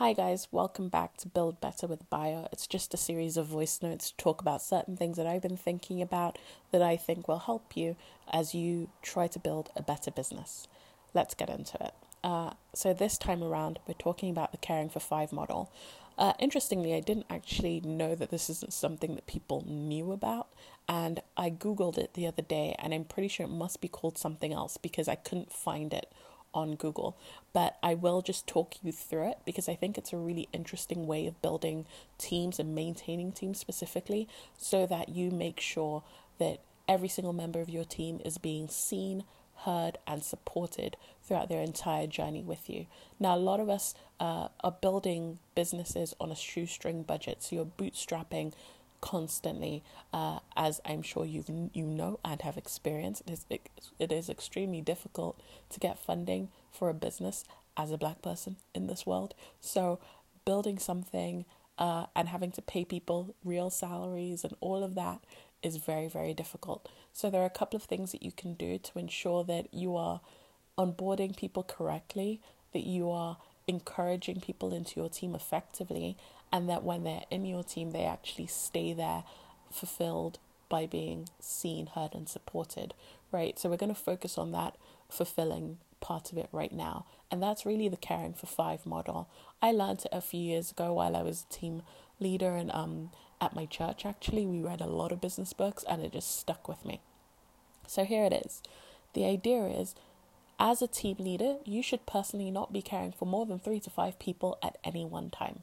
Hi, guys, welcome back to Build Better with Bio. It's just a series of voice notes to talk about certain things that I've been thinking about that I think will help you as you try to build a better business. Let's get into it. Uh, so, this time around, we're talking about the Caring for Five model. Uh, interestingly, I didn't actually know that this isn't something that people knew about, and I googled it the other day, and I'm pretty sure it must be called something else because I couldn't find it on Google, but I will just talk you through it because I think it's a really interesting way of building teams and maintaining teams specifically so that you make sure that every single member of your team is being seen, heard, and supported throughout their entire journey with you. Now, a lot of us uh, are building businesses on a shoestring budget, so you're bootstrapping constantly, uh, as I'm sure you you know and have experienced. It is it is extremely difficult to get funding for a business as a black person in this world. So building something uh, and having to pay people real salaries and all of that is very very difficult. So there are a couple of things that you can do to ensure that you are onboarding people correctly, that you are encouraging people into your team effectively, and that when they're in your team, they actually stay there fulfilled by being seen, heard, and supported, right? So we're going to focus on that fulfilling part of it right now. And that's really the caring for five model. I learned it a few years ago while I was a team leader and um at my church actually we read a lot of business books and it just stuck with me. So here it is. The idea is as a team leader, you should personally not be caring for more than 3 to 5 people at any one time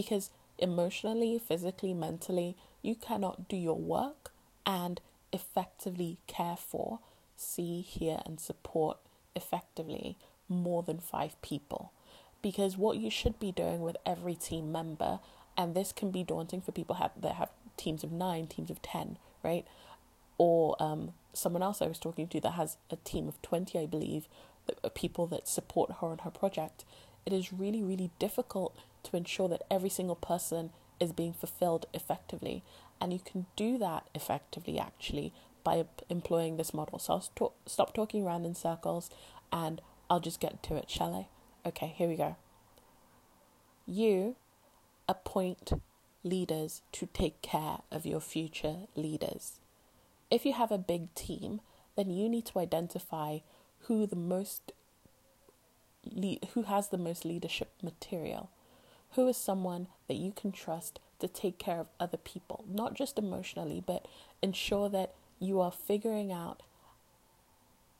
because emotionally, physically, mentally, you cannot do your work and effectively care for, see, hear, and support effectively more than five people. Because what you should be doing with every team member, and this can be daunting for people have, that have teams of nine, teams of 10, right? Or um, someone else I was talking to that has a team of 20, I believe, that, people that support her and her project. It is really, really difficult to ensure that every single person is being fulfilled effectively. And you can do that effectively actually by employing this model. So I'll st- stop talking around in circles and I'll just get to it, shall I? Okay, here we go. You appoint leaders to take care of your future leaders. If you have a big team, then you need to identify who the most le- who has the most leadership material who is someone that you can trust to take care of other people, not just emotionally, but ensure that you are figuring out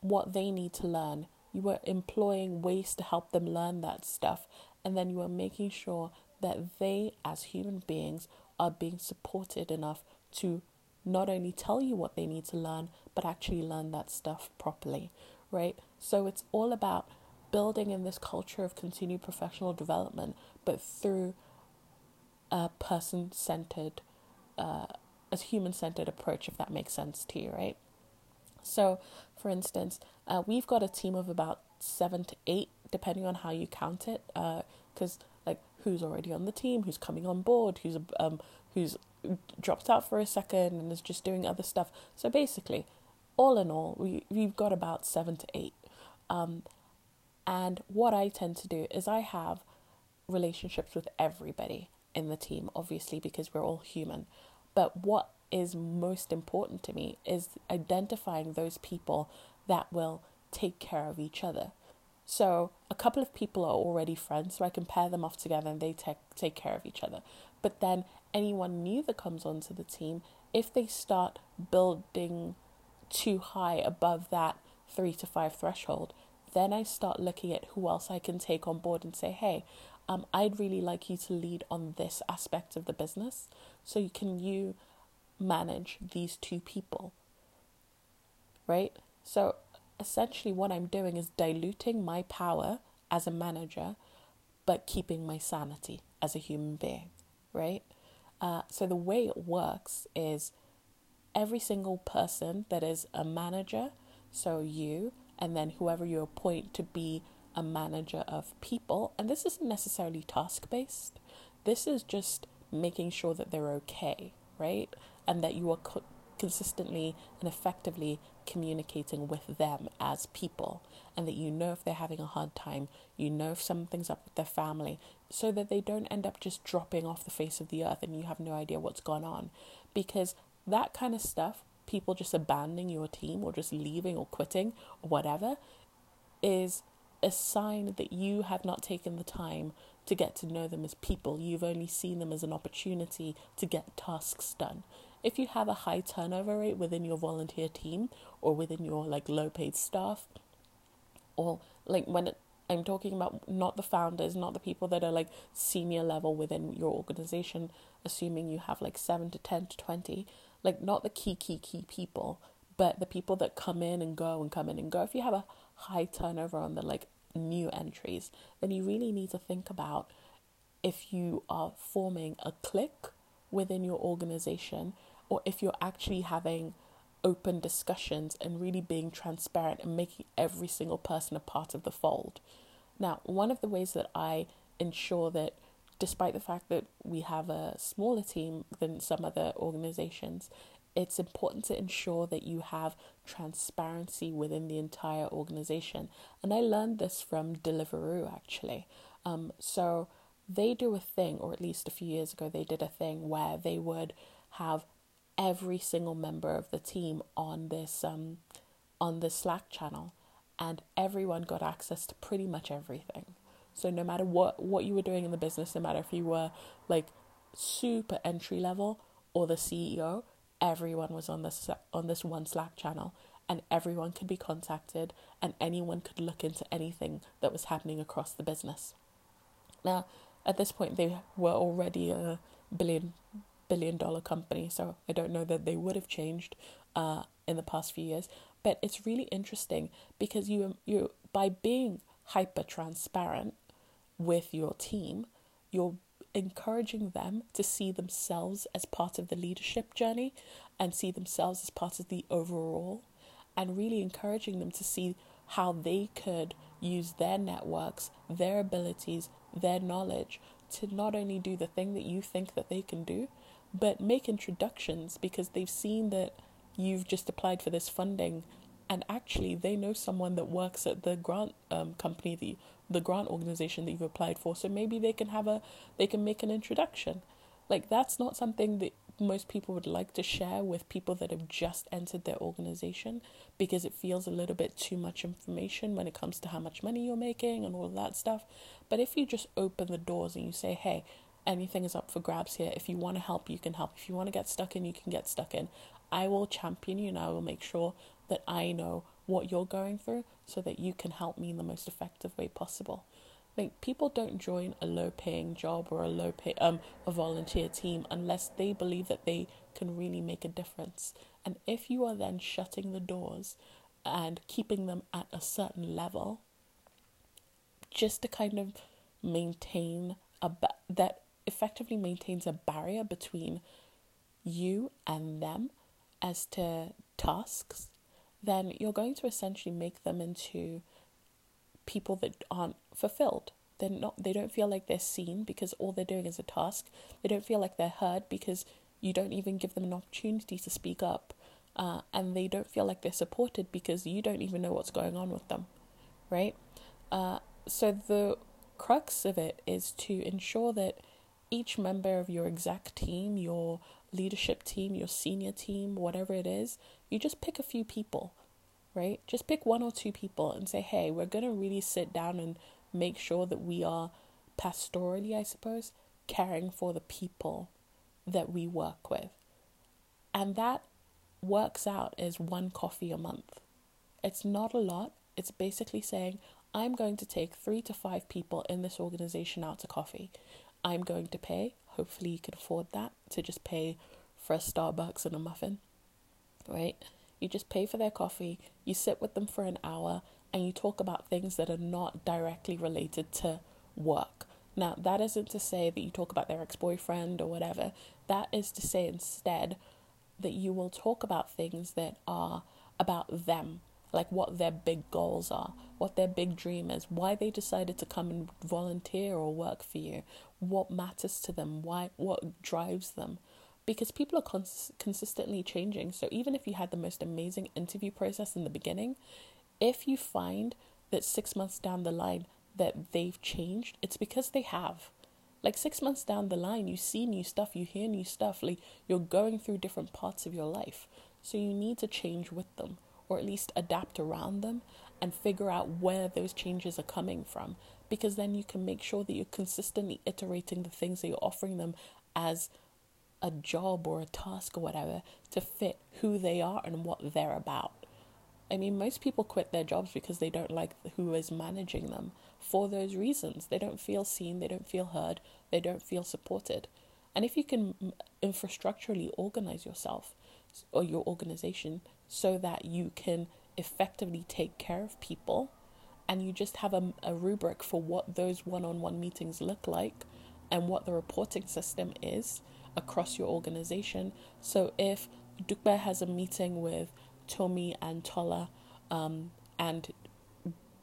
what they need to learn. You are employing ways to help them learn that stuff, and then you are making sure that they, as human beings, are being supported enough to not only tell you what they need to learn, but actually learn that stuff properly, right? So it's all about building in this culture of continued professional development, but through a person centered, uh, a human centered approach, if that makes sense to you, right? So, for instance, uh, we've got a team of about seven to eight, depending on how you count it, because uh, like who's already on the team, who's coming on board, who's um who's dropped out for a second and is just doing other stuff. So basically, all in all, we we've got about seven to eight. Um, and what I tend to do is I have relationships with everybody in the team, obviously, because we're all human. But what is most important to me is identifying those people that will take care of each other. So a couple of people are already friends, so I can pair them off together and they take take care of each other. But then anyone new that comes onto the team, if they start building too high above that three to five threshold, then I start looking at who else I can take on board and say, hey, um, I'd really like you to lead on this aspect of the business. So you can you manage these two people, right? So essentially, what I'm doing is diluting my power as a manager, but keeping my sanity as a human being, right? Uh, so the way it works is every single person that is a manager, so you, and then whoever you appoint to be a manager of people. And this isn't necessarily task based, this is just making sure that they're okay, right? And that you are co- consistently and effectively communicating with them as people and that you know if they're having a hard time, you know if something's up with their family, so that they don't end up just dropping off the face of the earth and you have no idea what's gone on. Because that kind of stuff, people just abandoning your team or just leaving or quitting or whatever, is a sign that you have not taken the time to get to know them as people. You've only seen them as an opportunity to get tasks done. If you have a high turnover rate within your volunteer team or within your like low paid staff, or like when it, I'm talking about not the founders, not the people that are like senior level within your organization, assuming you have like seven to 10 to 20, like not the key, key, key people, but the people that come in and go and come in and go. If you have a high turnover on the like new entries, then you really need to think about if you are forming a clique within your organization or if you're actually having open discussions and really being transparent and making every single person a part of the fold. Now, one of the ways that I ensure that despite the fact that we have a smaller team than some other organizations, it's important to ensure that you have transparency within the entire organization. And I learned this from Deliveroo actually. Um, so they do a thing, or at least a few years ago, they did a thing where they would have every single member of the team on this um, on the Slack channel, and everyone got access to pretty much everything. So no matter what what you were doing in the business, no matter if you were like super entry level or the CEO, everyone was on this on this one Slack channel, and everyone could be contacted, and anyone could look into anything that was happening across the business. Now, at this point, they were already a billion billion dollar company. So I don't know that they would have changed uh, in the past few years. But it's really interesting because you you by being hyper transparent with your team, you're encouraging them to see themselves as part of the leadership journey and see themselves as part of the overall and really encouraging them to see how they could use their networks, their abilities, their knowledge to not only do the thing that you think that they can do, but make introductions because they've seen that you've just applied for this funding and actually they know someone that works at the grant um, company the the grant organization that you've applied for so maybe they can have a they can make an introduction like that's not something that most people would like to share with people that have just entered their organization because it feels a little bit too much information when it comes to how much money you're making and all that stuff but if you just open the doors and you say hey anything is up for grabs here. If you want to help, you can help. If you want to get stuck in, you can get stuck in. I will champion you and I will make sure that I know what you're going through so that you can help me in the most effective way possible. Like people don't join a low paying job or a low pay um a volunteer team unless they believe that they can really make a difference. And if you are then shutting the doors and keeping them at a certain level just to kind of maintain a ba- that effectively maintains a barrier between you and them as to tasks, then you're going to essentially make them into people that aren't fulfilled. They're not they don't feel like they're seen because all they're doing is a task. They don't feel like they're heard because you don't even give them an opportunity to speak up. Uh, and they don't feel like they're supported because you don't even know what's going on with them, right? Uh, so the crux of it is to ensure that each member of your exec team, your leadership team, your senior team, whatever it is, you just pick a few people, right? Just pick one or two people and say, hey, we're going to really sit down and make sure that we are pastorally, I suppose, caring for the people that we work with. And that works out as one coffee a month. It's not a lot. It's basically saying, I'm going to take three to five people in this organization out to coffee. I'm going to pay. Hopefully, you can afford that to just pay for a Starbucks and a muffin, right? You just pay for their coffee, you sit with them for an hour, and you talk about things that are not directly related to work. Now, that isn't to say that you talk about their ex boyfriend or whatever. That is to say instead that you will talk about things that are about them, like what their big goals are, what their big dream is, why they decided to come and volunteer or work for you, what matters to them, why what drives them. Because people are cons- consistently changing. So even if you had the most amazing interview process in the beginning, if you find that six months down the line that they've changed, it's because they have. Like six months down the line, you see new stuff, you hear new stuff, like you're going through different parts of your life. So you need to change with them, or at least adapt around them and figure out where those changes are coming from. Because then you can make sure that you're consistently iterating the things that you're offering them as a job or a task or whatever to fit who they are and what they're about. I mean, most people quit their jobs because they don't like who is managing them for those reasons. They don't feel seen, they don't feel heard, they don't feel supported. And if you can infrastructurally organize yourself or your organization so that you can effectively take care of people and you just have a, a rubric for what those one on one meetings look like and what the reporting system is across your organization. So if Dukbe has a meeting with Tommy and Tola um, and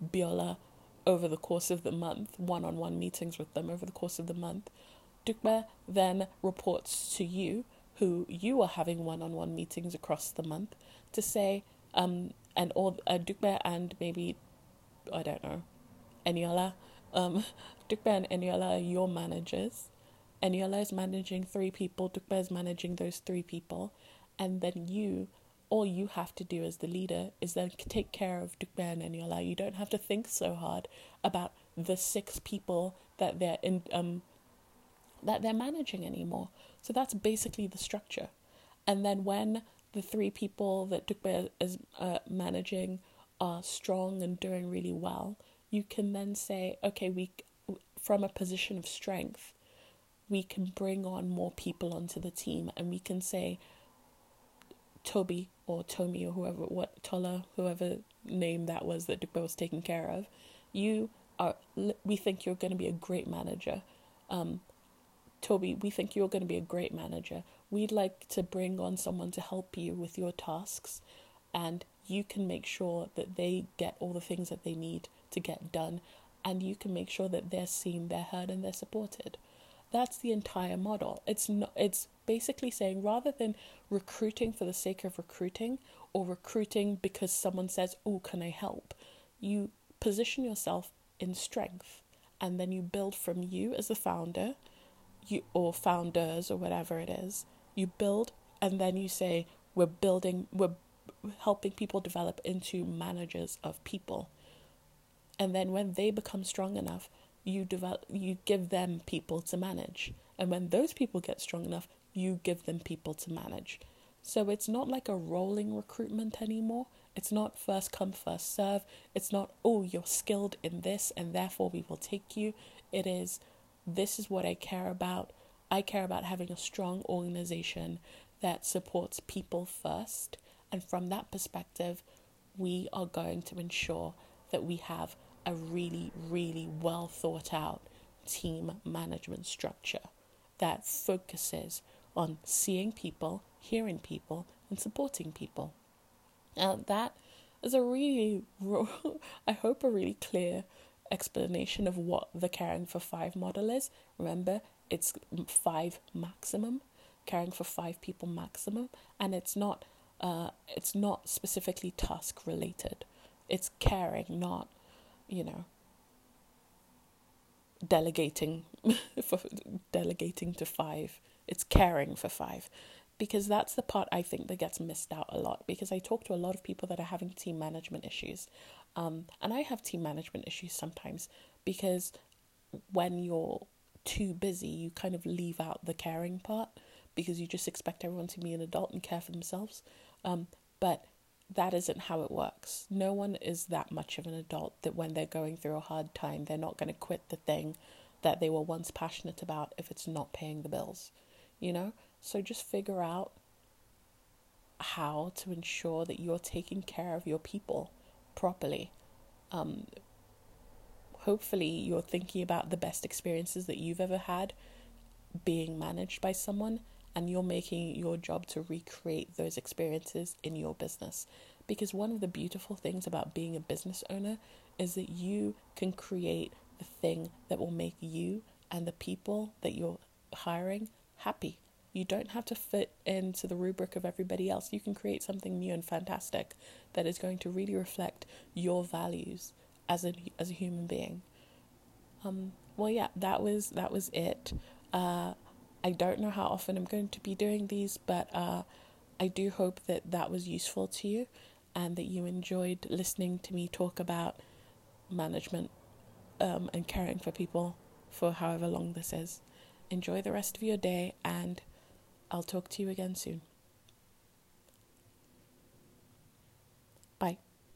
Biola over the course of the month, one on one meetings with them over the course of the month, Dukbe then reports to you, who you are having one on one meetings across the month, to say, um, and all uh, Dukbe and maybe, I don't know, Eniola, um, Dukbe and Eniola are your managers. Eniola is managing three people, Dukbe is managing those three people, and then you all you have to do as the leader is then take care of Dukbe and Eniola. You don't have to think so hard about the six people that they're in um that they're managing anymore. So that's basically the structure. And then when the three people that Dukbe is uh, managing are strong and doing really well, you can then say, okay, we from a position of strength, we can bring on more people onto the team, and we can say, Toby or Tommy or whoever, what Tola, whoever name that was that was taking care of, you are. We think you're going to be a great manager. Um, Toby, we think you're going to be a great manager. We'd like to bring on someone to help you with your tasks, and you can make sure that they get all the things that they need to get done, and you can make sure that they're seen, they're heard, and they're supported. That's the entire model. It's not. It's basically saying rather than recruiting for the sake of recruiting or recruiting because someone says, "Oh, can I help?" You position yourself in strength, and then you build from you as the founder, you or founders or whatever it is. You build, and then you say, "We're building. We're helping people develop into managers of people." And then when they become strong enough, you develop you give them people to manage. And when those people get strong enough you give them people to manage. So it's not like a rolling recruitment anymore. It's not first come first serve. It's not oh you're skilled in this and therefore we will take you. It is this is what i care about. I care about having a strong organization that supports people first. And from that perspective we are going to ensure that we have a really, really well thought out team management structure that focuses on seeing people, hearing people, and supporting people. Now, that is a really, I hope, a really clear explanation of what the caring for five model is. Remember, it's five maximum, caring for five people maximum, and it's not, uh, it's not specifically task related. It's caring, not you know, delegating for delegating to five. It's caring for five. Because that's the part I think that gets missed out a lot. Because I talk to a lot of people that are having team management issues. Um, and I have team management issues sometimes because when you're too busy, you kind of leave out the caring part because you just expect everyone to be an adult and care for themselves. Um, but that isn't how it works. No one is that much of an adult that when they're going through a hard time, they're not going to quit the thing that they were once passionate about if it's not paying the bills, you know? So just figure out how to ensure that you're taking care of your people properly. Um, hopefully, you're thinking about the best experiences that you've ever had being managed by someone and you're making your job to recreate those experiences in your business. Because one of the beautiful things about being a business owner is that you can create the thing that will make you and the people that you're hiring happy. You don't have to fit into the rubric of everybody else. You can create something new and fantastic that is going to really reflect your values as a as a human being. Um, well, yeah, that was that was it. Uh, I don't know how often I'm going to be doing these, but uh, I do hope that that was useful to you and that you enjoyed listening to me talk about management um, and caring for people for however long this is. Enjoy the rest of your day, and I'll talk to you again soon.